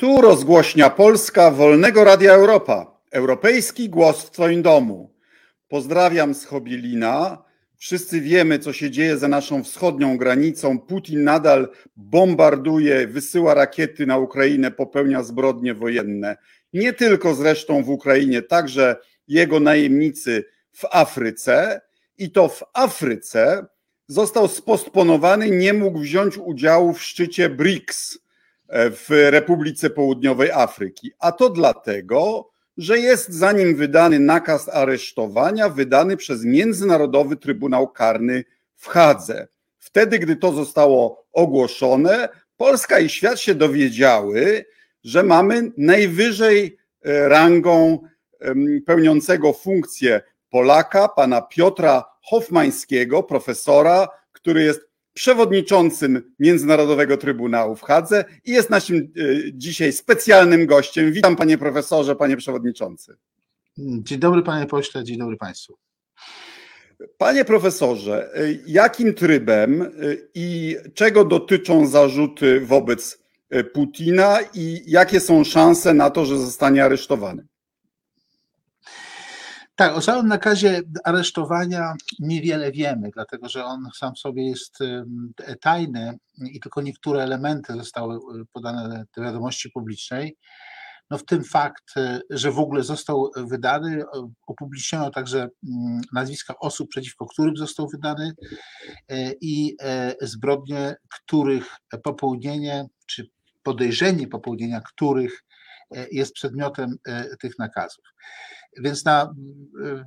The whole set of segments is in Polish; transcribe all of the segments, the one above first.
Tu rozgłośnia Polska Wolnego Radia Europa. Europejski głos w Twoim domu. Pozdrawiam z Chobielina. Wszyscy wiemy, co się dzieje za naszą wschodnią granicą. Putin nadal bombarduje, wysyła rakiety na Ukrainę, popełnia zbrodnie wojenne. Nie tylko zresztą w Ukrainie, także jego najemnicy w Afryce. I to w Afryce został spostponowany, nie mógł wziąć udziału w szczycie BRICS w Republice Południowej Afryki. A to dlatego, że jest za nim wydany nakaz aresztowania, wydany przez Międzynarodowy Trybunał Karny w Hadze. Wtedy, gdy to zostało ogłoszone, Polska i świat się dowiedziały, że mamy najwyżej e, rangą pełniącego funkcję Polaka, pana Piotra Hofmańskiego, profesora, który jest przewodniczącym Międzynarodowego Trybunału w Hadze i jest naszym e, dzisiaj specjalnym gościem. Witam panie profesorze, panie przewodniczący. Dzień dobry panie pośle, dzień dobry państwu. Panie profesorze, e, jakim trybem e, i czego dotyczą zarzuty wobec Putina i jakie są szanse na to, że zostanie aresztowany? Tak, o całym nakazie aresztowania niewiele wiemy, dlatego że on sam w sobie jest tajny i tylko niektóre elementy zostały y, podane do wiadomości publicznej. No w tym fakt, y, że w ogóle został wydany, upubliczniono także mm, nazwiska osób, przeciwko którym został wydany i zbrodnie, których popełnienie, czy podejrzenie popełnienia których jest przedmiotem tych nakazów. Więc na, e,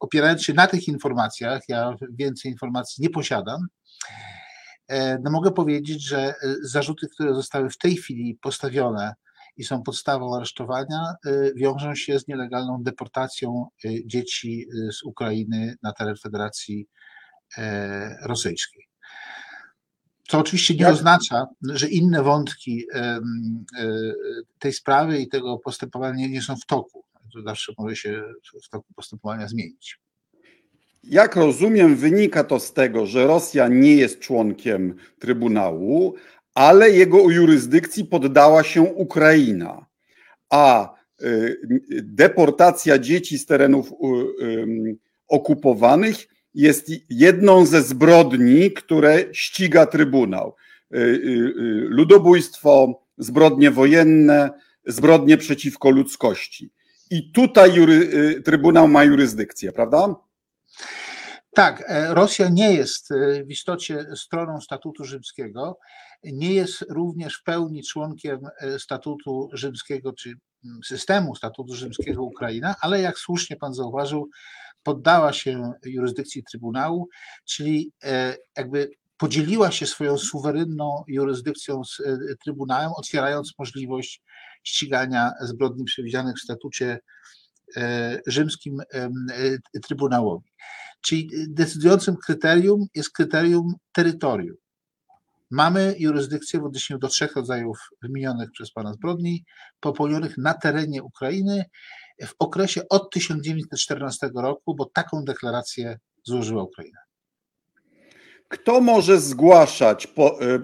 opierając się na tych informacjach, ja więcej informacji nie posiadam, e, no mogę powiedzieć, że e, zarzuty, które zostały w tej chwili postawione i są podstawą aresztowania, wiążą się z nielegalną deportacją dzieci z Ukrainy na teren Federacji Rosyjskiej. Co oczywiście nie oznacza, że inne wątki tej sprawy i tego postępowania nie są w toku to zawsze może się w toku postępowania zmienić. Jak rozumiem, wynika to z tego, że Rosja nie jest członkiem Trybunału, ale jego jurysdykcji poddała się Ukraina, a y, deportacja dzieci z terenów okupowanych jest jedną ze zbrodni, które ściga Trybunał. Y, y, ludobójstwo, zbrodnie wojenne, zbrodnie przeciwko ludzkości. I tutaj jury, y, Trybunał ma jurysdykcję, prawda? Tak, e, Rosja nie jest e, w istocie stroną statutu rzymskiego, nie jest również w pełni członkiem e, statutu rzymskiego czy systemu statutu rzymskiego Ukraina, ale jak słusznie pan zauważył, poddała się jurysdykcji Trybunału, czyli jakby podzieliła się swoją suwerenną jurysdykcją z Trybunałem, otwierając możliwość ścigania zbrodni przewidzianych w statucie e, rzymskim e, Trybunałowi. Czyli decydującym kryterium jest kryterium terytorium. Mamy jurysdykcję w odniesieniu do trzech rodzajów wymienionych przez Pana zbrodni, popełnionych na terenie Ukrainy w okresie od 1914 roku, bo taką deklarację złożyła Ukraina. Kto może zgłaszać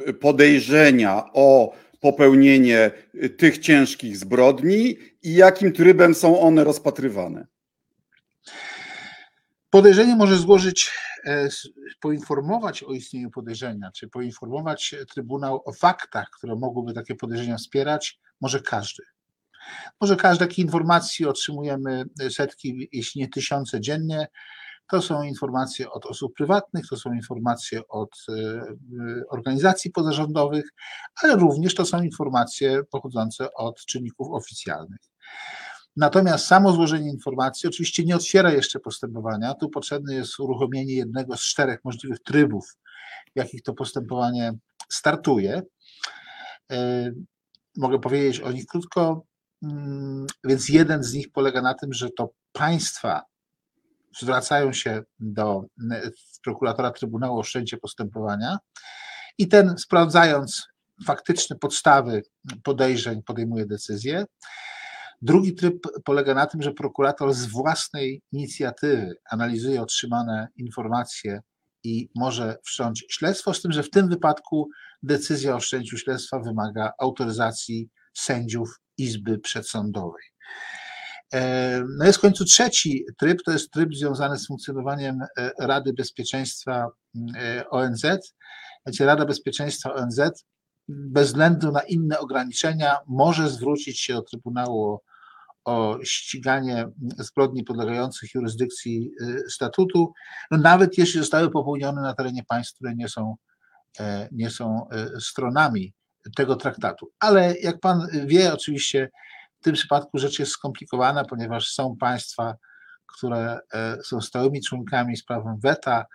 e, podejrzenia o popełnienie y, tych ciężkich zbrodni i jakim trybem są one rozpatrywane? Podejrzenie może złożyć, e, poinformować o istnieniu podejrzenia, czy poinformować Trybunał o faktach, które mogłyby takie podejrzenia wspierać, może każdy. Może każde takie informacji otrzymujemy setki, jeśli nie tysiące dziennie. To są informacje od osób prywatnych, to są informacje od e, organizacji pozarządowych, ale również to są informacje pochodzące od czynników oficjalnych. Natomiast samo złożenie informacji oczywiście nie otwiera jeszcze postępowania. Tu potrzebne jest uruchomienie jednego z czterech możliwych trybów, w jakich to postępowanie startuje. Mogę powiedzieć o nich krótko. Mm, więc jeden z nich polega na tym, że to państwa zwracają się do prokuratora Trybunału o wszczęcie postępowania i ten, sprawdzając faktyczne podstawy podejrzeń, podejmuje decyzję. Drugi tryb polega na tym, że prokurator z własnej inicjatywy analizuje otrzymane informacje i może wszcząć śledztwo, z tym, że w tym wypadku decyzja o wszczęciu śledztwa wymaga autoryzacji sędziów Izby Przedsądowej. No jest w końcu trzeci tryb, to jest tryb związany z funkcjonowaniem Rady Bezpieczeństwa ONZ. Wiecie, Rada Bezpieczeństwa ONZ bez względu na inne ograniczenia może zwrócić się do Trybunału o ściganie zbrodni podlegających jurysdykcji y, statutu, no nawet jeśli zostały popełnione na terenie państw, które nie są, e, nie są e, stronami tego traktatu. Ale jak pan wie, oczywiście w tym przypadku rzecz jest skomplikowana, ponieważ są państwa, które e, są stałymi członkami z prawem weta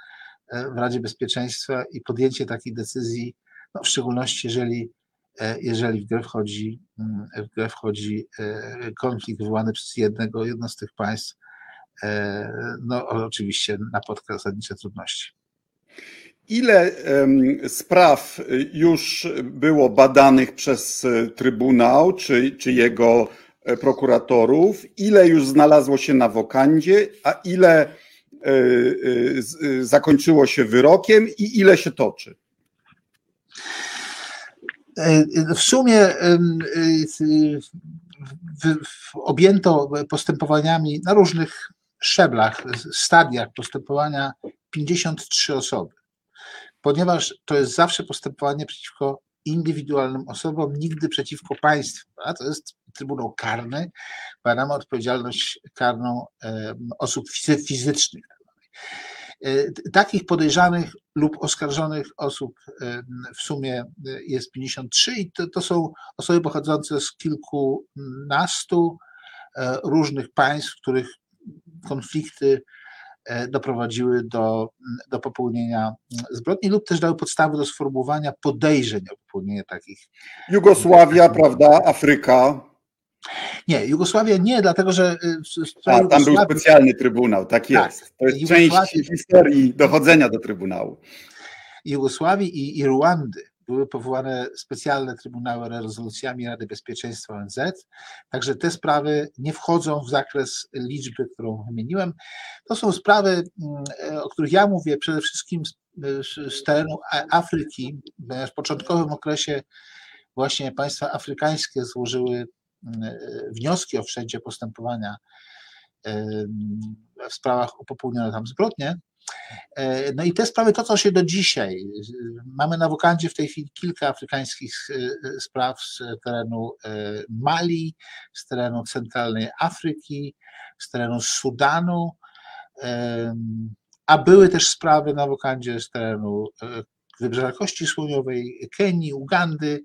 w Radzie Bezpieczeństwa i podjęcie takiej decyzji, no w szczególności jeżeli E, jeżeli w grę wchodzi, mm, w grę wchodzi e, konflikt wywołany przez jednego, jedno z tych państw, e, no oczywiście napotka zasadnicze trudności. Ile spraw już było badanych przez Trybunał czy, czy jego prokuratorów? Ile już znalazło się na wokandzie, a ile zakończyło się wyrokiem i ile się toczy? E, w sumie e, objęto postępowaniami na różnych szczeblach, stadiach postępowania 53 osoby, ponieważ to jest zawsze postępowanie przeciwko indywidualnym osobom, nigdy przeciwko państwu. A to jest Trybunał Karny, badamy odpowiedzialność karną osób fizycznych. E, takich podejrzanych lub oskarżonych osób e, w sumie e, jest 53 i to, to są osoby pochodzące z kilkunastu różnych państw, w których konflikty doprowadziły do, do popełnienia zbrodni lub też dały podstawy do sformułowania podejrzeń o popełnienie takich. Jugosławia, prawda, Afryka. Nie, Jugosławia nie, dlatego że. Y, A, tam Jugosławii... był specjalny trybunał, tak, tak jest. Tak, to jest Jugosławia... część historii dochodzenia do trybunału. Jugosławii i, i Ruandy były powołane specjalne trybunały rezolucjami Rady Bezpieczeństwa ONZ, także te sprawy nie wchodzą w zakres liczby, którą wymieniłem. To są sprawy, mm, o których ja mówię przede wszystkim z, z terenu Afryki, ponieważ w początkowym okresie właśnie państwa afrykańskie złożyły E, wnioski o wszędzie postępowania w sprawach o popełnione tam zbrodnie. E, no i te sprawy toczą się do dzisiaj. Mamy na wokandzie w tej chwili kilka afrykańskich e, spraw z terenu Mali, z terenu centralnej Afryki, z terenu Sudanu, a były też sprawy na wokandzie z terenu Wybrzeża Kości Słoniowej, Kenii, Ugandy,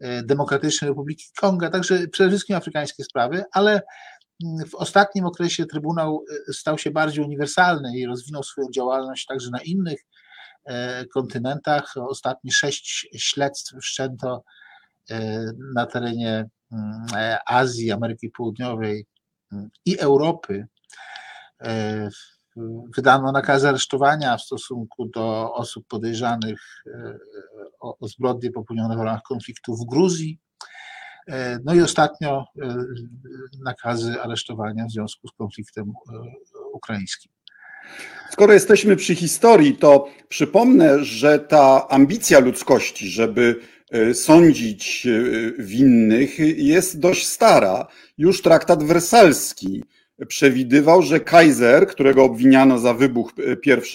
E, Demokratycznej Republiki Konga, także przede wszystkim afrykańskie sprawy, ale w ostatnim okresie Trybunał e, stał się bardziej uniwersalny i rozwinął swoją działalność także na innych e, kontynentach. Ostatnie sześć śledztw wszczęto na terenie mm, Azji, Ameryki Południowej mm, i Europy. Wydano nakaz aresztowania w stosunku do osób podejrzanych o zbrodnie popełnione w ramach konfliktu w Gruzji. E, no i ostatnio e, nakazy aresztowania w związku z konfliktem e, ukraińskim. Skoro jesteśmy przy historii, to przypomnę, że ta ambicja ludzkości, żeby sądzić winnych, jest dość stara. Już traktat wersalski przewidywał, że Kaiser, którego obwiniano za wybuch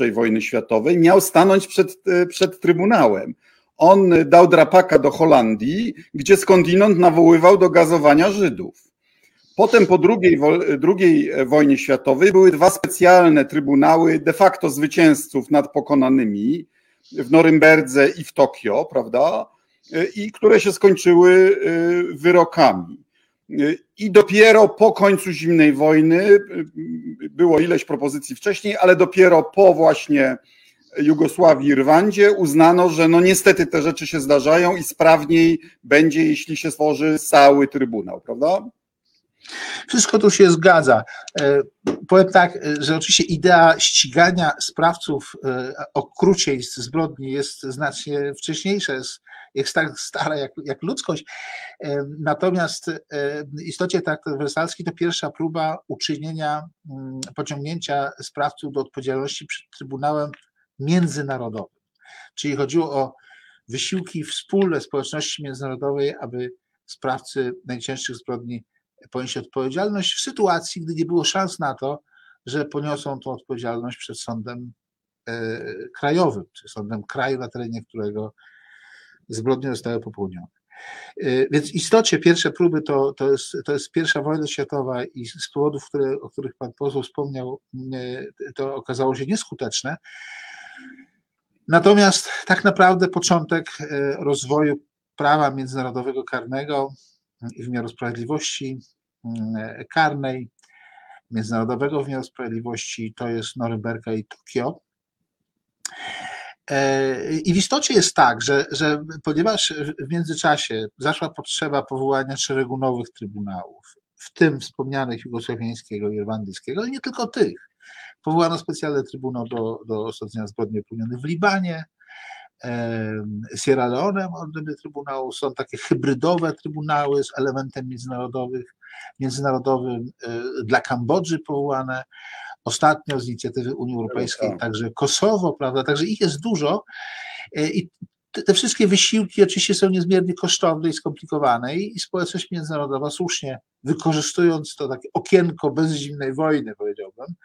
I wojny światowej, miał stanąć przed, przed Trybunałem on dał drapaka do Holandii, gdzie skądinąd nawoływał do gazowania Żydów. Potem po drugiej, drugiej wojnie światowej były dwa specjalne trybunały de facto zwycięzców nad pokonanymi w Norymberdze i w Tokio, prawda? I które się skończyły y, wyrokami. I dopiero po końcu zimnej wojny, było ileś propozycji wcześniej, ale dopiero po właśnie Jugosławii i Rwandzie uznano, że no niestety te rzeczy się zdarzają i sprawniej będzie, jeśli się stworzy cały trybunał, prawda? Wszystko tu się zgadza. E, powiem tak, e, że oczywiście idea ścigania sprawców e, okrucieństw, zbrodni jest znacznie wcześniejsza, jest, jest tak stara jak, jak ludzkość. Natomiast w istocie traktat wersalski to pierwsza próba uczynienia, mm, pociągnięcia sprawców do odpowiedzialności przed Trybunałem międzynarodowym. Czyli chodziło o wysiłki wspólne społeczności międzynarodowej, aby sprawcy najcięższych zbrodni ponieść odpowiedzialność w sytuacji, gdy nie było szans na to, że poniosą tą odpowiedzialność przed sądem e, krajowym, czy sądem kraju, na terenie którego zbrodnie zostały popełnione. E, więc w istocie pierwsze próby to, to, jest, to jest pierwsza wojna światowa i z powodów, które, o których pan poseł wspomniał, to okazało się nieskuteczne. Natomiast tak naprawdę początek e, rozwoju prawa międzynarodowego karnego i wymiaru sprawiedliwości mm, karnej, międzynarodowego wymiaru sprawiedliwości to jest Norymberga i Tokio. E, I w istocie jest tak, że, że ponieważ w międzyczasie zaszła potrzeba powołania szeregu nowych trybunałów, w tym wspomnianych jugosłowiańskiego i rwandyjskiego, ale nie tylko tych. Powołano specjalny trybunał do, do osądzenia zbrodni popełnionych w Libanie, Sierra Leone odrębny trybunał, są takie hybrydowe trybunały z elementem międzynarodowych, międzynarodowym e, dla Kambodży powołane, ostatnio z inicjatywy Unii Europejskiej tak. także Kosowo, prawda, także ich jest dużo. E, i te wszystkie wysiłki oczywiście są niezmiernie kosztowne i skomplikowane i społeczność międzynarodowa słusznie wykorzystując to takie okienko bez zimnej wojny, powiedziałbym,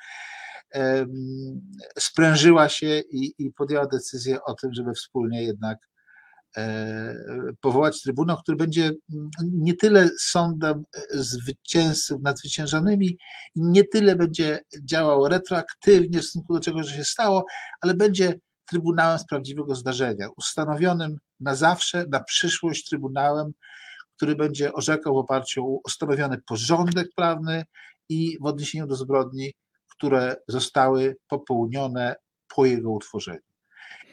sprężyła się i, i podjęła decyzję o tym, żeby wspólnie jednak e, powołać trybunał, który będzie mm, nie tyle sądem zwycięzców nad zwyciężonymi, nie tyle będzie działał retroaktywnie w stosunku do czegoś, co się stało, ale będzie trybunałem z prawdziwego zdarzenia, ustanowionym na zawsze, na przyszłość trybunałem, który będzie orzekał w oparciu o ustanowiony porządek prawny i w odniesieniu do zbrodni, które zostały popełnione po jego utworzeniu.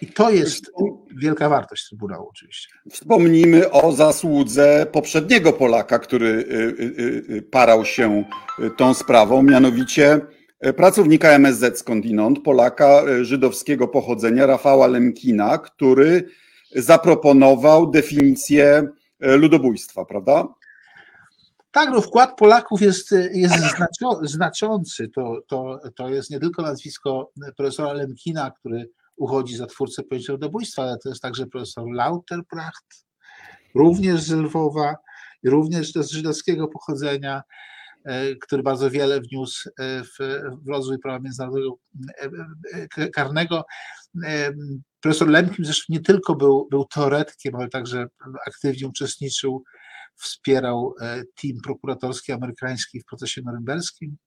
I to jest wielka wartość Trybunału, oczywiście. Wspomnijmy o zasłudze poprzedniego Polaka, który y, y, y, parał się tą sprawą, mianowicie pracownika MSZ skądinąd, Polaka żydowskiego pochodzenia, Rafała Lemkina, który zaproponował definicję ludobójstwa, prawda? Tak, no wkład Polaków jest, jest znaczący. To, to, to jest nie tylko nazwisko profesora Lemkina, który uchodzi za twórcę pojęcia ludobójstwa, ale to jest także profesor Lauterpracht, również z Lwowa, również z żydowskiego pochodzenia, e, który bardzo wiele wniósł e, w, w rozwój prawa międzynarodowego e, karnego. Profesor Lemkin zresztą nie tylko był, był ale także aktywnie uczestniczył wspierał e, team prokuratorski amerykański w procesie norymberskim.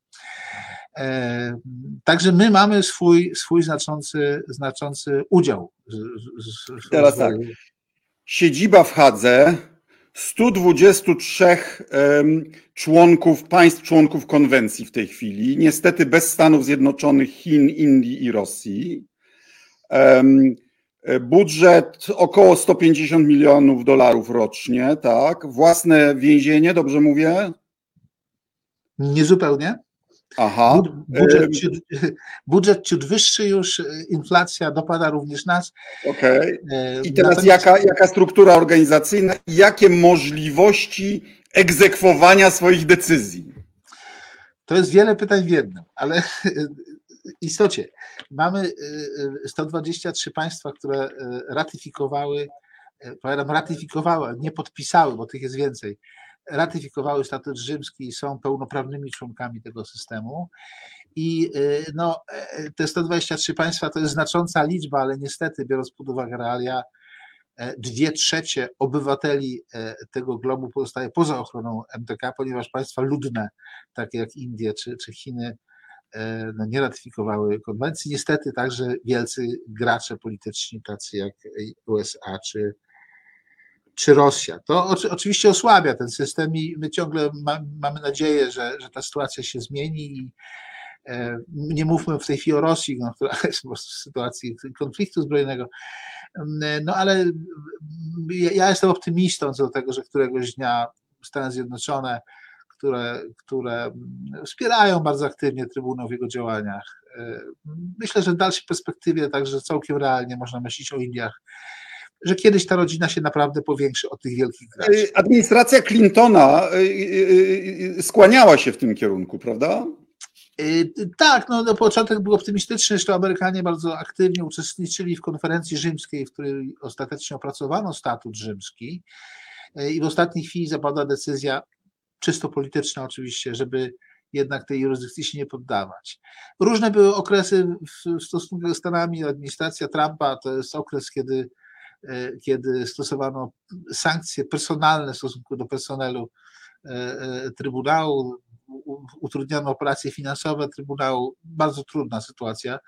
E, także my mamy swój, swój znaczący, znaczący udział. W Teraz tak. Siedziba w Hadze, 123 członków, państw członków konwencji w tej chwili, niestety bez Stanów Zjednoczonych, Chin, Indii i Rosji. Budżet około 150 milionów dolarów rocznie, tak? Własne więzienie, dobrze mówię? Niezupełnie. Aha. Budżet ciut, budżet ciut wyższy już, e, inflacja dopada również nas. Okej. Okay. E, I teraz Natomiast... jaka, jaka struktura organizacyjna i jakie możliwości egzekwowania swoich decyzji? To jest wiele pytań w jednym, ale istocie mamy 123 y, y, państwa, które y, ratyfikowały, powiadam ratyfikowały, nie podpisały, bo tych jest więcej, ratyfikowały statut rzymski i są pełnoprawnymi członkami tego systemu. I no, e, te 123 państwa to jest znacząca liczba, ale niestety, biorąc pod uwagę realia, e, dwie trzecie obywateli e, tego globu pozostaje poza ochroną MTK, ponieważ państwa ludne, takie jak Indie czy, czy Chiny, no, nie ratyfikowały konwencji. Niestety także wielcy gracze polityczni, tacy jak USA czy, czy Rosja. To oczywiście osłabia ten system i my ciągle ma, mamy nadzieję, że, że ta sytuacja się zmieni i e, nie mówmy w tej chwili o Rosji, no, która jest po prostu w sytuacji konfliktu zbrojnego, no ale ja jestem optymistą co do tego, że któregoś dnia Stany Zjednoczone które, które wspierają bardzo aktywnie Trybunał w jego działaniach. Myślę, że w dalszej perspektywie także całkiem realnie można myśleć o Indiach, że kiedyś ta rodzina się naprawdę powiększy od tych wielkich graczy. E, administracja Clintona e, skłaniała się w tym kierunku, prawda? Tak, no, no początek był optymistyczny, że Amerykanie bardzo aktywnie uczestniczyli w konferencji rzymskiej, w której ostatecznie opracowano statut rzymski i w ostatniej chwili zapadła decyzja, czysto polityczna oczywiście, żeby jednak tej jurysdykcji się nie poddawać. Różne były okresy w stosunku ze Stanami. Administracja Trumpa to jest okres, kiedy, e, kiedy stosowano sankcje personalne w stosunku do personelu e, e, Trybunału, utrudniano operacje finansowe Trybunału. Bardzo trudna sytuacja.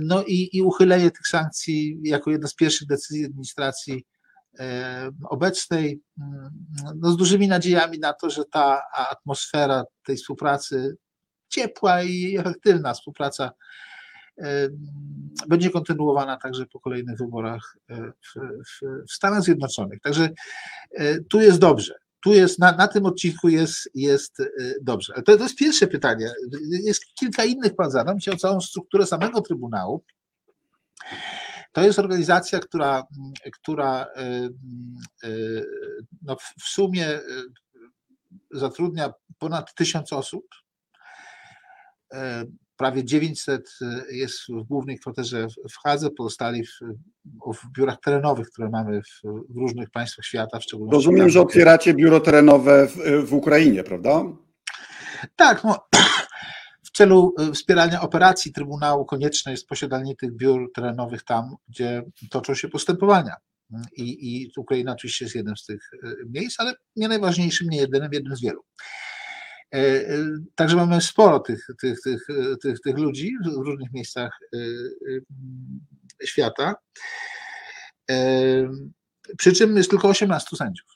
No i, i uchylenie tych sankcji jako jedna z pierwszych decyzji administracji obecnej, mm, no z dużymi nadziejami na to, że ta atmosfera tej współpracy, ciepła i efektywna współpraca będzie kontynuowana także po kolejnych wyborach e, w, w, w Stanach Zjednoczonych. Także e, tu jest dobrze. Tu jest, na, na tym odcinku jest, jest e, dobrze. To, to jest pierwsze pytanie. Jest kilka innych pan zadał. Chodzi o całą strukturę samego Trybunału. To jest organizacja, która, która y, y, no w sumie y, zatrudnia ponad tysiąc osób. Prawie 900 jest w głównej kwaterze w Hadze, pozostali w, w biurach terenowych, które mamy w, w, różnych państwach świata, w szczególności. Rozumiem, że otwieracie biuro terenowe w, w Ukrainie, prawda? Tak, no, celu y, wspierania operacji Trybunału konieczne jest posiadanie tych biur terenowych tam, gdzie toczą się postępowania. I, I Ukraina oczywiście jest jednym z tych y, miejsc, ale nie najważniejszym, nie jedynym, jednym z wielu. E, e, także mamy sporo tych, tych, tych, tych, tych ludzi w różnych miejscach y, świata. E, przy czym jest tylko 18 sędziów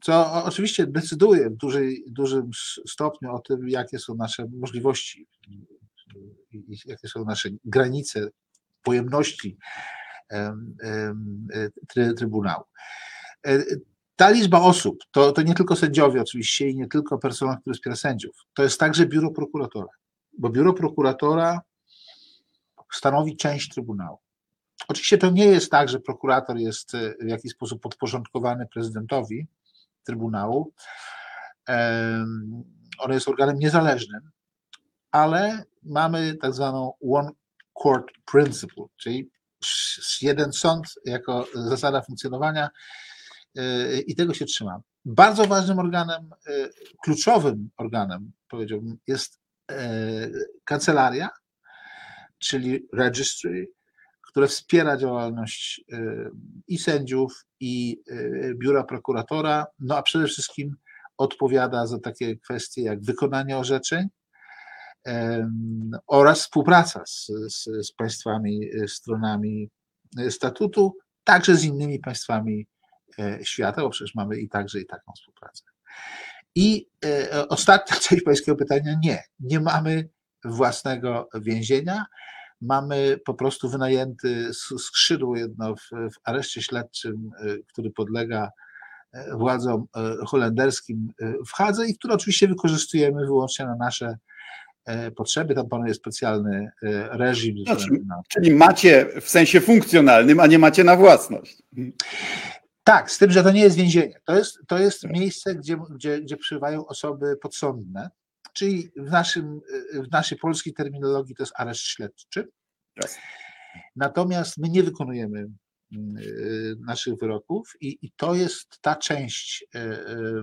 co oczywiście decyduje w dużej, dużym stopniu o tym, jakie są nasze możliwości i jakie są nasze granice pojemności Trybunału. E, ta liczba osób to, to nie tylko sędziowie oczywiście i nie tylko personel, który wspiera sędziów, to jest także biuro prokuratora, bo biuro prokuratora stanowi część Trybunału. Oczywiście to nie jest tak, że prokurator jest w jakiś sposób podporządkowany prezydentowi, Trybunału. On jest organem niezależnym, ale mamy tak zwaną One Court Principle, czyli jeden sąd jako zasada funkcjonowania e, i tego się trzymam. Bardzo ważnym organem, e, kluczowym organem, powiedziałbym, jest e, kancelaria, czyli registry, które wspiera działalność y, i sędziów, i y, biura prokuratora, no a przede wszystkim odpowiada za takie kwestie jak wykonanie orzeczeń oraz współpraca z, z, z państwami, y, stronami statutu, także z innymi państwami świata, bo przecież mamy i także i taką współpracę. I ostatnia część pańskiego pytania, nie, nie mamy własnego więzienia, mamy po prostu wynajęty skrzydło jedno w, w areszcie śledczym, y, który podlega e, władzom e, holenderskim w Hadze i który oczywiście wykorzystujemy wyłącznie na nasze potrzeby. Tam panuje specjalny reżim. Znaczy, czyli macie w sensie funkcjonalnym, a nie macie na własność. Tak, z tym, że to nie jest więzienie. To jest, to jest miejsce, gdzie, gdzie, gdzie przybywają osoby podsądne, czyli w, naszym, w naszej polskiej terminologii to jest areszt śledczy. Natomiast my nie wykonujemy mm, y, naszych wyroków i, i, to jest ta część y, y,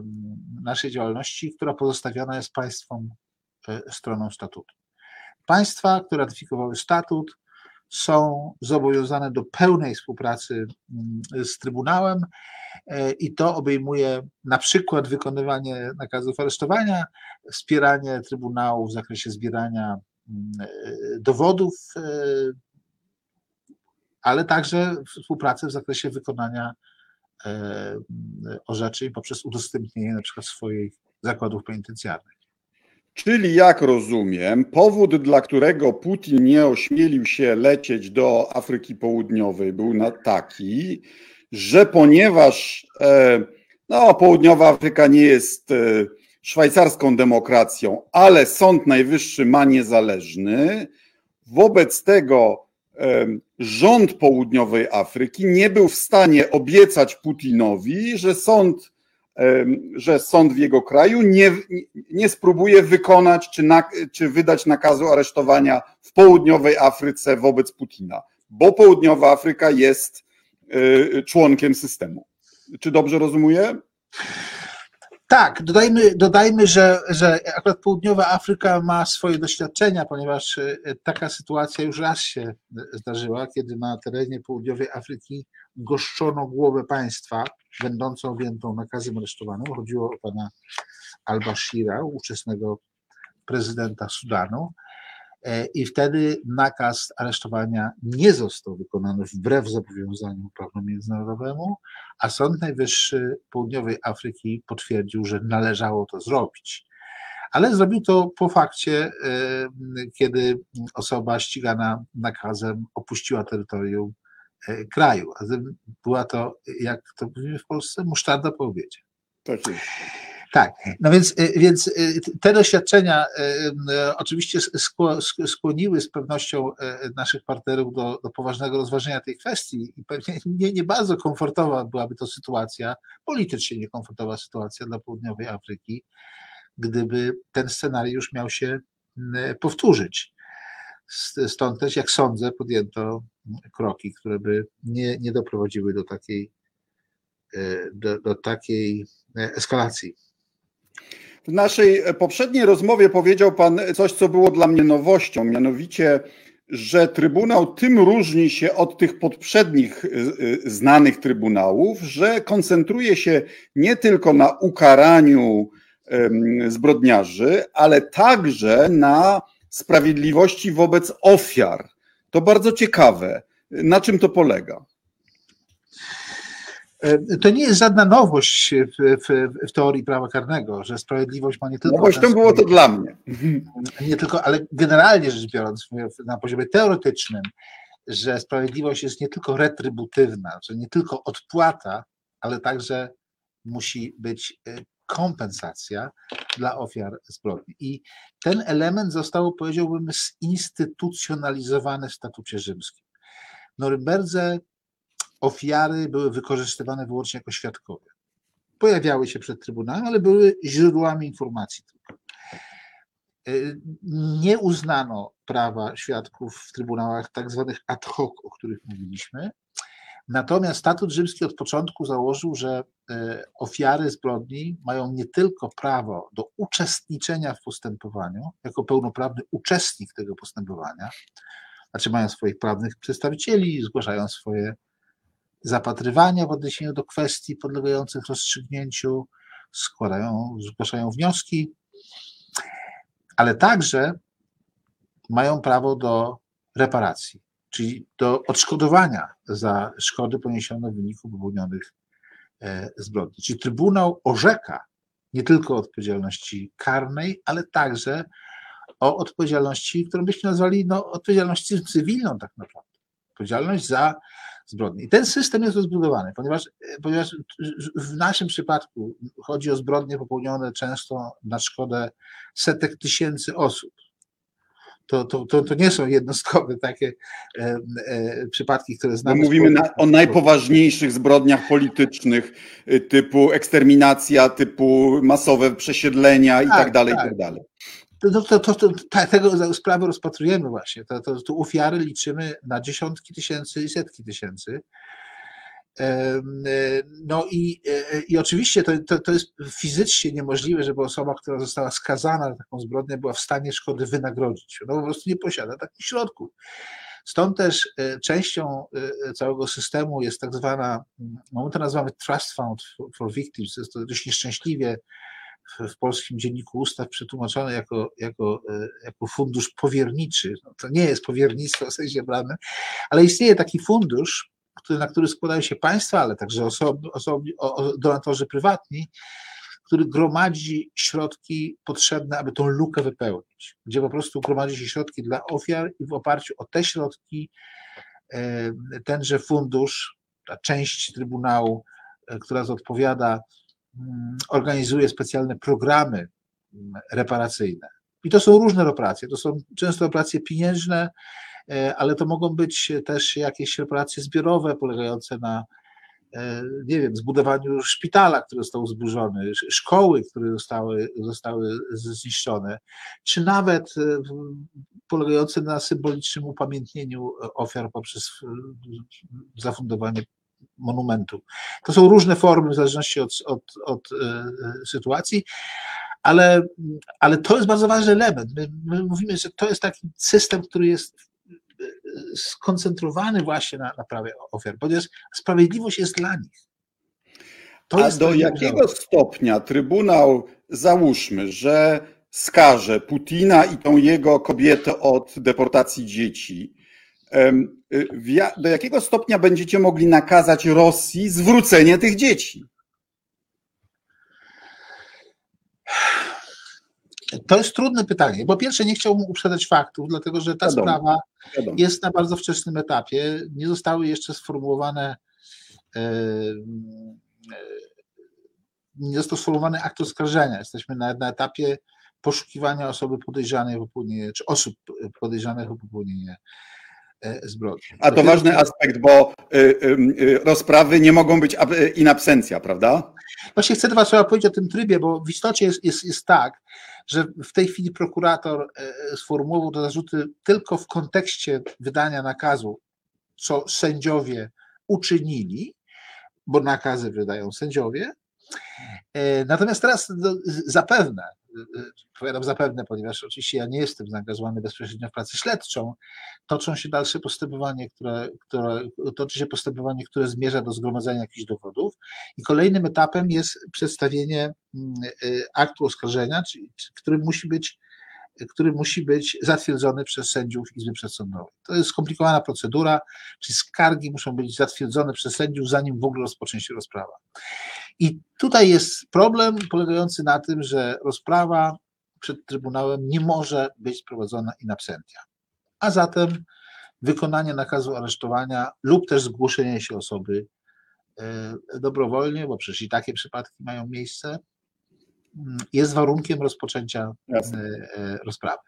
naszej działalności, która pozostawiona jest państwom stroną statutu. Państwa, które ratyfikowały statut, są zobowiązane do pełnej współpracy mm, z Trybunałem e, i to obejmuje na przykład wykonywanie nakazów aresztowania, wspieranie Trybunału w zakresie zbierania mm, dowodów, e, ale także współpracę w zakresie wykonania e, orzeczeń poprzez udostępnienie na przykład swoich zakładów penitencjarnych. Czyli jak rozumiem, powód, dla którego Putin nie ośmielił się lecieć do Afryki Południowej, był taki, że ponieważ e, no, Południowa Afryka nie jest e, szwajcarską demokracją, ale Sąd Najwyższy ma niezależny, wobec tego e, rząd Południowej Afryki nie był w stanie obiecać Putinowi, że sąd że sąd w jego kraju nie, nie spróbuje wykonać czy, na, czy wydać nakazu aresztowania w południowej Afryce wobec Putina, bo południowa Afryka jest e, członkiem systemu. Czy dobrze rozumuję? Tak, dodajmy, dodajmy że, że akurat południowa Afryka ma swoje doświadczenia, ponieważ e, taka sytuacja już raz się zdarzyła, kiedy na terenie południowej Afryki goszczono głowę państwa, będącą objętą nakazem aresztowanym. Chodziło o pana al-Bashira, ówczesnego prezydenta Sudanu. E, I wtedy nakaz aresztowania nie został wykonany wbrew zobowiązaniu prawu międzynarodowemu, a Sąd Najwyższy Południowej Afryki potwierdził, że należało to zrobić. Ale zrobił to po fakcie, e, kiedy osoba ścigana nakazem opuściła terytorium e, kraju. A była to, jak to mówimy w Polsce, musztarda po obiedzie. Tak jest. Tak, no więc, y, więc y, te doświadczenia y, oczywiście skłoniły z pewnością naszych partnerów do, do poważnego rozważenia tej kwestii i pewnie nie, nie bardzo komfortowa byłaby to sytuacja, politycznie niekomfortowa sytuacja dla południowej Afryki, gdyby ten scenariusz miał się powtórzyć. Stąd też, jak sądzę, podjęto kroki, które by nie, nie doprowadziły do takiej, do, do takiej eskalacji. W naszej poprzedniej rozmowie powiedział Pan coś, co było dla mnie nowością, mianowicie, że Trybunał tym różni się od tych poprzednich y, y, znanych trybunałów, że koncentruje się nie tylko na ukaraniu zbrodniarzy, ale także na sprawiedliwości wobec ofiar. To bardzo ciekawe. Na czym to polega? E, to nie jest żadna nowość w, w, w, teorii prawa karnego, że sprawiedliwość ma nie tylko. Nowością było to dla mnie. Nie tylko, ale generalnie rzecz biorąc, na poziomie teoretycznym, że sprawiedliwość jest nie tylko retrybutywna, że nie tylko odpłata, ale także musi być e, kompensacja dla ofiar zbrodni. I ten element został, powiedziałbym, zinstytucjonalizowany w statucie rzymskim. W Norymberdze ofiary były wykorzystywane wyłącznie jako świadkowie. Pojawiały się przed Trybunałem, ale były źródłami informacji. E, nie uznano prawa świadków w trybunałach tak zwanych ad hoc, o których mówiliśmy. Natomiast statut rzymski od początku założył, że e, ofiary zbrodni mają nie tylko prawo do uczestniczenia w postępowaniu, jako pełnoprawny uczestnik tego postępowania, znaczy mają swoich prawnych przedstawicieli, zgłaszają swoje zapatrywania w odniesieniu do kwestii podlegających rozstrzygnięciu, składają, zgłaszają wnioski, ale także mają prawo do reparacji, czyli do odszkodowania za szkody poniesione w wyniku popełnionych e, zbrodni. Czyli Trybunał orzeka nie tylko o odpowiedzialności karnej, ale także o odpowiedzialności, którą byśmy nazwali no, odpowiedzialności cywilną tak naprawdę. Odpowiedzialność za zbrodni. I ten system jest rozbudowany, ponieważ, ponieważ w naszym przypadku chodzi o zbrodnie popełnione często na szkodę setek tysięcy osób. To, to, to, to nie są jednostkowe takie e, e, przypadki, które znamy. My mówimy na, o najpoważniejszych zbrodniach politycznych, y, typu eksterminacja, typu masowe przesiedlenia i tak, tak dalej, tak. i tak dalej. To, to, to, to, tego sprawy rozpatrujemy właśnie. To, to, to ofiary liczymy na dziesiątki tysięcy i setki tysięcy. E, no i, e, i oczywiście to, to, to jest fizycznie niemożliwe, żeby osoba, która została skazana na taką zbrodnię, była w stanie szkody wynagrodzić. No po prostu nie posiada takich środków. Stąd też e, częścią całego systemu jest tak zwana, no my to nazywamy Trust Fund for Victims, jest to dość nieszczęśliwie w polskim dzienniku ustaw przetłumaczone jako, jako, e, jako fundusz powierniczy. No to nie jest powiernictwo w sensie prawnym, ale istnieje taki fundusz, który, na który składają się państwa, ale także osoby, osoby, donatorzy prywatni, który gromadzi środki potrzebne, aby tą lukę wypełnić, gdzie po prostu gromadzi się środki dla ofiar i w oparciu o te środki e, tenże fundusz, ta część Trybunału, e, która odpowiada organizuje specjalne programy mm, reparacyjne. I to są różne reparacje. To są często reparacje pieniężne, e, ale to mogą być też jakieś reparacje zbiorowe polegające na, e, nie wiem, zbudowaniu szpitala, który został zburzony, szkoły, które zostały, zostały zniszczone, czy nawet e, polegające na symbolicznym upamiętnieniu ofiar poprzez zafundowanie monumentu. To są różne formy w zależności od, od, od sytuacji, ale, ale to jest bardzo ważny element. My, my mówimy, że to jest taki system, który jest skoncentrowany właśnie na, na prawie ofiar, ponieważ sprawiedliwość jest dla nich. To A do jakiego stopnia Trybunał, załóżmy, że skaże Putina i tą jego kobietę od deportacji dzieci, do jakiego stopnia będziecie mogli nakazać Rosji zwrócenie tych dzieci? To jest trudne pytanie. Po pierwsze, nie chciałbym uprzedzać faktów, dlatego że ta Wiadomo. sprawa Wiadomo. jest na bardzo wczesnym etapie. Nie zostały jeszcze sformułowane e, e, nie został sformułowany akt oskarżenia. Jesteśmy na, na etapie poszukiwania osoby podejrzanej o popełnienie, czy osób podejrzanych o popełnienie zbrodni. A to ważny aspekt, bo rozprawy nie mogą być in absencja, prawda? Właśnie chcę dwa słowa powiedzieć o tym trybie, bo w istocie jest, jest, jest tak, że w tej chwili prokurator e, sformułował te zarzuty tylko w kontekście wydania nakazu, co sędziowie uczynili, bo nakazy wydają sędziowie. E, natomiast teraz no, zapewne, e, powiadam zapewne, ponieważ oczywiście ja nie jestem zaangażowany bezpośrednio w pracę śledczą, toczą się dalsze postępowanie, które, które, toczy się postępowanie, które zmierza do zgromadzenia jakichś dowodów. I kolejnym etapem jest przedstawienie mm, y, aktu oskarżenia, który musi być który musi być zatwierdzony przez sędziów Izby Przedsądowej. To jest skomplikowana procedura, czyli skargi muszą być zatwierdzone przez sędziów, zanim w ogóle rozpocznie się rozprawa. I tutaj jest problem polegający na tym, że rozprawa przed Trybunałem nie może być prowadzona in absentia a zatem wykonanie nakazu aresztowania lub też zgłoszenie się osoby e, dobrowolnie, bo przecież i takie przypadki mają miejsce, jest warunkiem rozpoczęcia Jasne. E, rozprawy.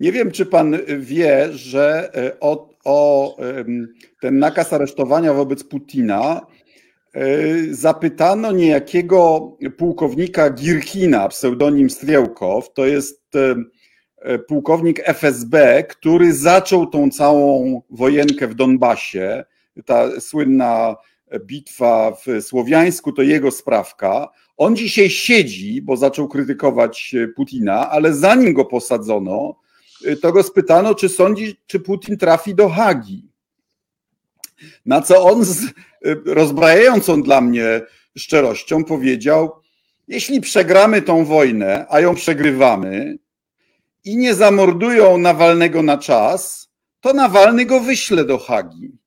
Nie wiem, czy pan wie, że e, o, o ten nakaz aresztowania wobec Putina zapytano niejakiego pułkownika Girkina, pseudonim Striełkow, to jest E, pułkownik FSB, który zaczął tą całą wojenkę w Donbasie, ta słynna bitwa w Słowiańsku to jego sprawka. On dzisiaj siedzi, bo zaczął krytykować Putina, ale zanim go posadzono, e, to go spytano, czy sądzi, czy Putin trafi do Hagi. Na co on z e, rozbrajającą dla mnie szczerością powiedział: Jeśli przegramy tą wojnę, a ją przegrywamy, i nie zamordują Nawalnego na czas, to Nawalny go wyśle do Hagi.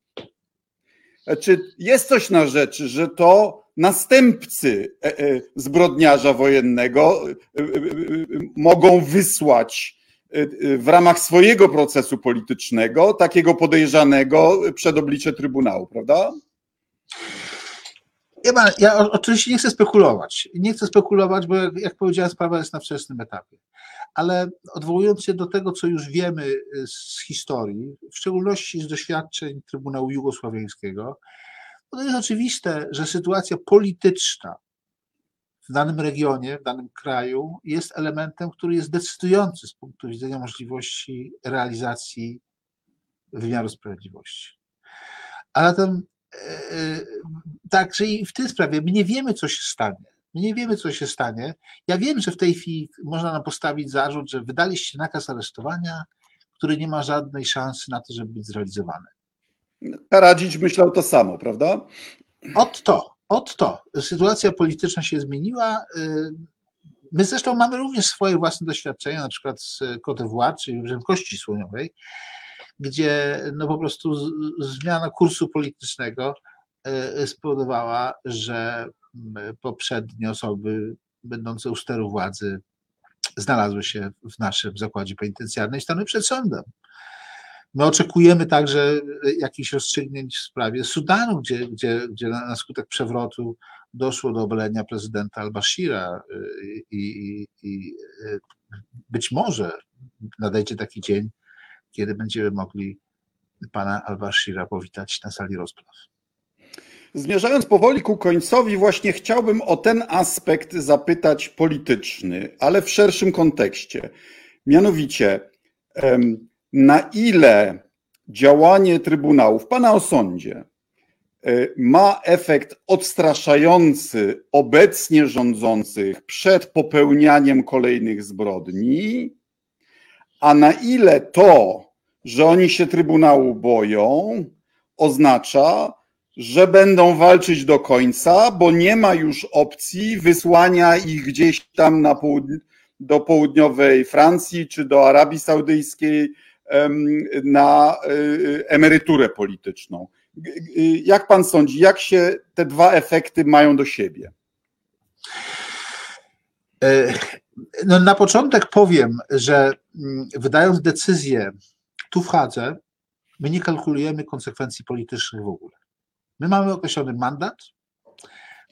Czy jest coś na rzeczy, że to następcy e, e, zbrodniarza wojennego e, mogą wysłać w ramach swojego procesu politycznego takiego podejrzanego przed oblicze Trybunału, prawda? Ja, ja oczywiście nie chcę spekulować. Nie chcę spekulować, bo jak, jak powiedziałem, sprawa jest na wczesnym etapie ale odwołując się do tego, co już wiemy y, z historii, w szczególności z doświadczeń Trybunału Jugosławiańskiego, to jest oczywiste, że sytuacja polityczna w danym regionie, w danym kraju jest elementem, który jest decydujący z punktu widzenia możliwości realizacji wymiaru sprawiedliwości. A zatem yy, także i w tej sprawie my nie wiemy, co się stanie. My nie wiemy, co się stanie. Ja wiem, że w tej chwili można nam postawić zarzut, że wydaliście nakaz aresztowania, który nie ma żadnej szansy na to, żeby być zrealizowany. Karadzić myślał to samo, prawda? Od to, od to. Sytuacja polityczna się zmieniła. My zresztą mamy również swoje własne doświadczenia, na przykład z Côte d'Ivoire, czyli Kości Słoniowej, gdzie no po prostu zmiana kursu politycznego e, spowodowała, że poprzednie osoby będące u steru władzy znalazły się w naszym zakładzie penitencjarnym i stanęły przed sądem. My oczekujemy także jakichś rozstrzygnięć w sprawie Sudanu, gdzie, gdzie, gdzie na skutek przewrotu doszło do obalenia prezydenta al-Bashira y, i, i, i y, być może nadejdzie taki dzień, kiedy będziemy mogli pana al-Bashira powitać na sali rozpraw. Zmierzając powoli ku końcowi, właśnie chciałbym o ten aspekt zapytać polityczny, ale w szerszym kontekście. Mianowicie, na ile działanie Trybunału w Pana osądzie ma efekt odstraszający obecnie rządzących przed popełnianiem kolejnych zbrodni, a na ile to, że oni się Trybunału boją, oznacza, że będą walczyć do końca, bo nie ma już opcji wysłania ich gdzieś tam na południe, do południowej Francji czy do Arabii Saudyjskiej na y, emeryturę polityczną. Jak pan sądzi, jak się te dwa efekty mają do siebie? E, no na początek powiem, że mm, wydając decyzję, tu wchodzę, my nie kalkulujemy konsekwencji politycznych w ogóle. My mamy określony mandat,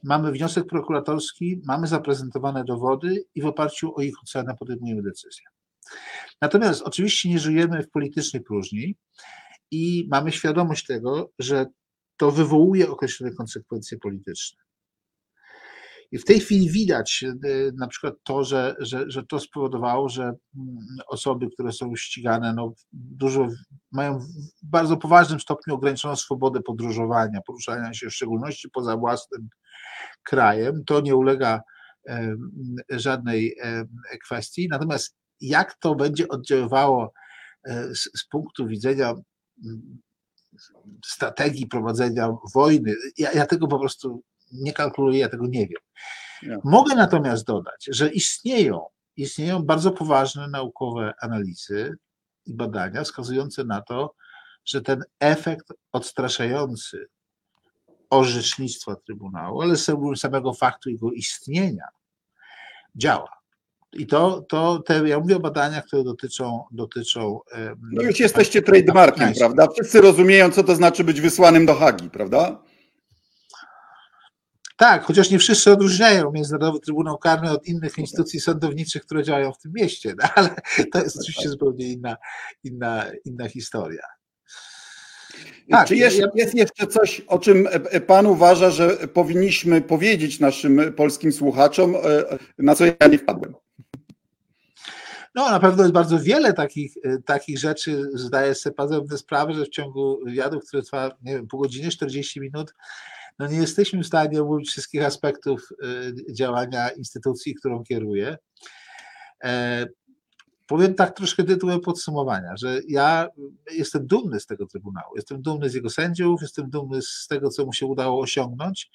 mamy wniosek prokuratorski, mamy zaprezentowane dowody i w oparciu o ich ocenę podejmujemy decyzję. Natomiast oczywiście nie żyjemy w politycznej próżni i mamy świadomość tego, że to wywołuje określone konsekwencje polityczne. I w tej chwili widać e, na przykład to, że, że, że to spowodowało, że mm, osoby, które są ścigane, no dużo, mają w bardzo poważnym stopniu ograniczoną swobodę podróżowania, poruszania się w szczególności poza własnym krajem. To nie ulega e, żadnej e, kwestii. Natomiast jak to będzie oddziaływało z, z punktu widzenia strategii prowadzenia wojny, ja, ja tego po prostu nie kalkuluję, ja tego nie wiem. Mogę natomiast dodać, że istnieją, istnieją bardzo poważne naukowe analizy i badania wskazujące na to, że ten efekt odstraszający orzecznictwa Trybunału, ale samego faktu jego istnienia działa. I to, to te, ja mówię o badaniach, które dotyczą. dotyczą no już jesteście trademarkiem, prawda? Wszyscy rozumieją, co to znaczy być wysłanym do Hagi, prawda? Tak, chociaż nie wszyscy odróżniają Międzynarodowy Trybunał Karny od innych instytucji sądowniczych, które działają w tym mieście, no, ale to jest oczywiście zupełnie inna, inna, inna historia. Tak, Czy jest, jest, jeszcze coś, o czym Pan uważa, że powinniśmy powiedzieć naszym polskim słuchaczom, e, na co ja nie wpadłem? No, na pewno jest bardzo wiele takich, e, takich rzeczy. Zdaję sobie pewne sprawy, że w ciągu wywiadu, który trwa, nie wiem, pół godziny, 40 minut, no nie jesteśmy w stanie omówić wszystkich aspektów y, działania instytucji, którą kieruję. E, powiem tak troszkę tytułem podsumowania, że ja jestem dumny z tego Trybunału, jestem dumny z jego sędziów, jestem dumny z tego, co mu się udało osiągnąć.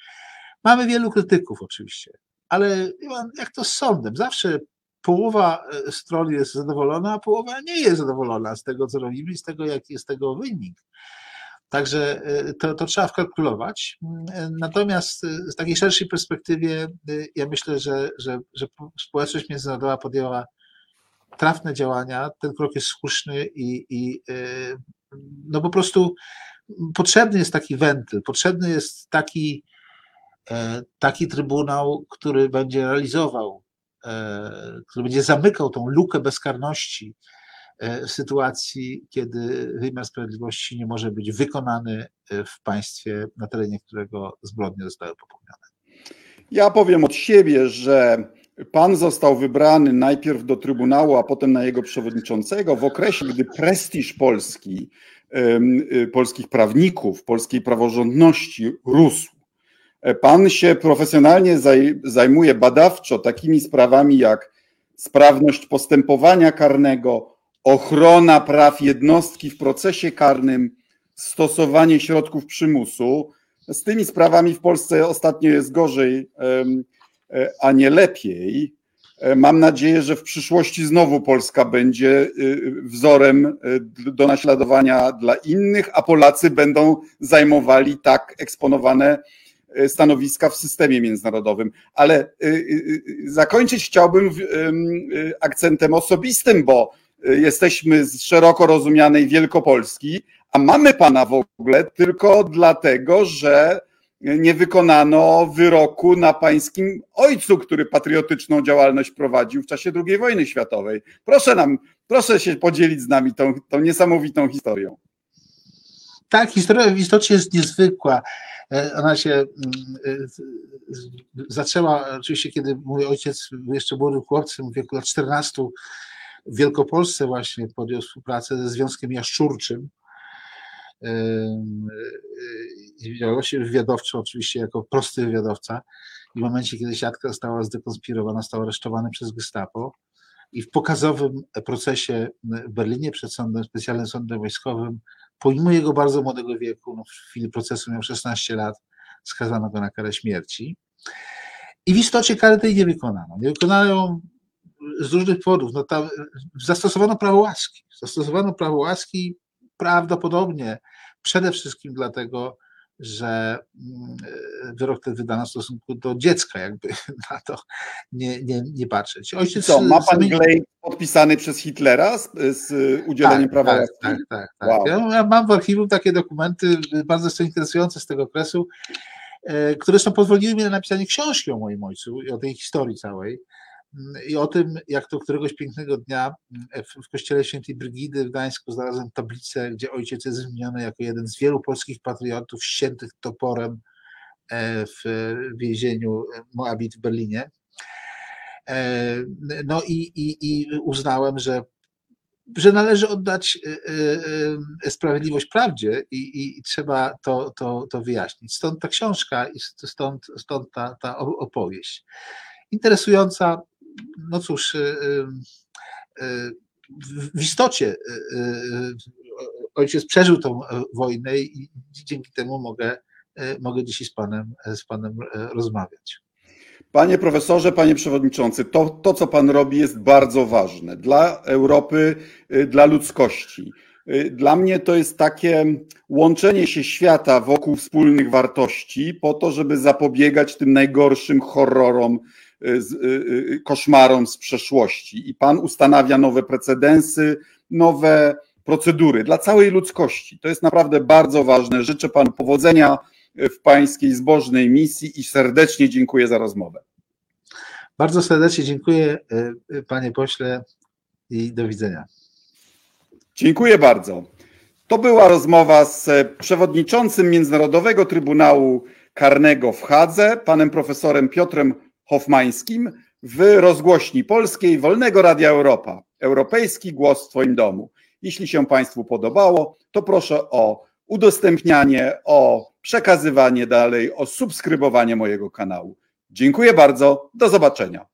Mamy wielu krytyków oczywiście, ale jak to z sądem, zawsze połowa e, stron jest zadowolona, a połowa nie jest zadowolona z tego, co robimy i z tego, jaki jest tego wynik. Także e, to, to trzeba wkalkulować. E, natomiast e, z takiej szerszej perspektywie ja myślę, że, że, że społeczność międzynarodowa podjęła trafne działania. Ten krok jest słuszny i, i no po prostu potrzebny jest taki wentyl, potrzebny jest taki, taki trybunał, który będzie realizował, który będzie zamykał tą lukę bezkarności w sytuacji, kiedy wymiar sprawiedliwości nie może być wykonany e, w państwie, na terenie którego zbrodnie zostały popełnione. Ja powiem od siebie, że pan został wybrany najpierw do Trybunału, a potem na jego przewodniczącego w okresie, gdy prestiż Polski, y, polskich prawników, polskiej praworządności rósł. E, pan się profesjonalnie zajmuje badawczo takimi sprawami jak sprawność postępowania karnego, ochrona praw jednostki w procesie karnym, stosowanie środków przymusu. Z tymi sprawami w Polsce ostatnio jest gorzej, e, a nie lepiej. E, mam nadzieję, że w przyszłości znowu Polska będzie e, wzorem do naśladowania dla innych, a Polacy będą zajmowali tak eksponowane stanowiska w systemie międzynarodowym. Ale zakończyć chciałbym akcentem osobistym, bo jesteśmy z szeroko rozumianej Wielkopolski, a mamy pana w ogóle tylko dlatego, że nie wykonano wyroku na pańskim ojcu, który patriotyczną działalność prowadził w czasie II wojny światowej. Proszę nam, proszę się podzielić z nami tą, tą niesamowitą historią. Tak, historia w istocie jest niezwykła. E, ona się mm, e, zaczęła oczywiście, kiedy mój ojciec był jeszcze młodym chłopcem w wieku lat 14 w Wielkopolsce właśnie podjął współpracę ze Związkiem Jaszczurczym. działalności wywiadowczej, oczywiście jako prosty wywiadowca. I w momencie, kiedy siatka została zdekonspirowana, został aresztowany przez Gestapo. I w pokazowym procesie w Berlinie przed sądem, specjalnym sądem wojskowym, pomimo jego bardzo młodego wieku, no w chwili procesu miał 16 lat, skazano go na karę śmierci. I w istocie kary tej nie wykonano. Nie wykonano z różnych powodów. No tam zastosowano prawo łaski. Zastosowano prawo łaski prawdopodobnie przede wszystkim dlatego, że mm, wyrok ten wydano w stosunku do dziecka, jakby na to nie, nie, nie patrzeć. Ojciec, Co, ma pan Glej podpisany przez Hitlera z, z udzieleniem tak, prawa tak, łaski? Tak, tak, tak. Wow. Ja mam w archiwum takie dokumenty bardzo są interesujące z tego okresu, e, które zresztą pozwoliły mi na napisanie książki o moim ojcu i o tej historii całej i o tym, jak to któregoś pięknego dnia w, kościele świętej Brygidy w Gdańsku znalazłem tablicę, gdzie ojciec jest wymieniony jako jeden z wielu polskich patriotów ściętych toporem e, w więzieniu Moabit w Berlinie. E, no i, i, i uznałem, że że należy oddać e, sprawiedliwość prawdzie i, i, trzeba to, to, to wyjaśnić. Stąd ta książka i stąd, stąd ta, ta opowieść. Interesująca, no cóż, y, y, y, w istocie ojciec przeżył tą e, wojnę i dzięki temu mogę, e, mogę dzisiaj z panem, z panem e, rozmawiać. Panie profesorze, panie przewodniczący, to, to co pan robi jest bardzo ważne dla Europy, dla ludzkości. Dla mnie to jest takie łączenie się świata wokół wspólnych wartości, po to, żeby zapobiegać tym najgorszym horrorom koszmarom z przeszłości. I Pan ustanawia nowe precedensy, nowe procedury dla całej ludzkości. To jest naprawdę bardzo ważne. Życzę Panu powodzenia w Pańskiej zbożnej misji i serdecznie dziękuję za rozmowę. Bardzo serdecznie dziękuję, Panie Pośle, i do widzenia. Dziękuję bardzo. To była rozmowa z przewodniczącym Międzynarodowego Trybunału Karnego w Hadze, panem profesorem Piotrem Hofmańskim w rozgłośni polskiej Wolnego Radia Europa. Europejski głos w Twoim domu. Jeśli się Państwu podobało, to proszę o udostępnianie, o przekazywanie dalej, o subskrybowanie mojego kanału. Dziękuję bardzo. Do zobaczenia.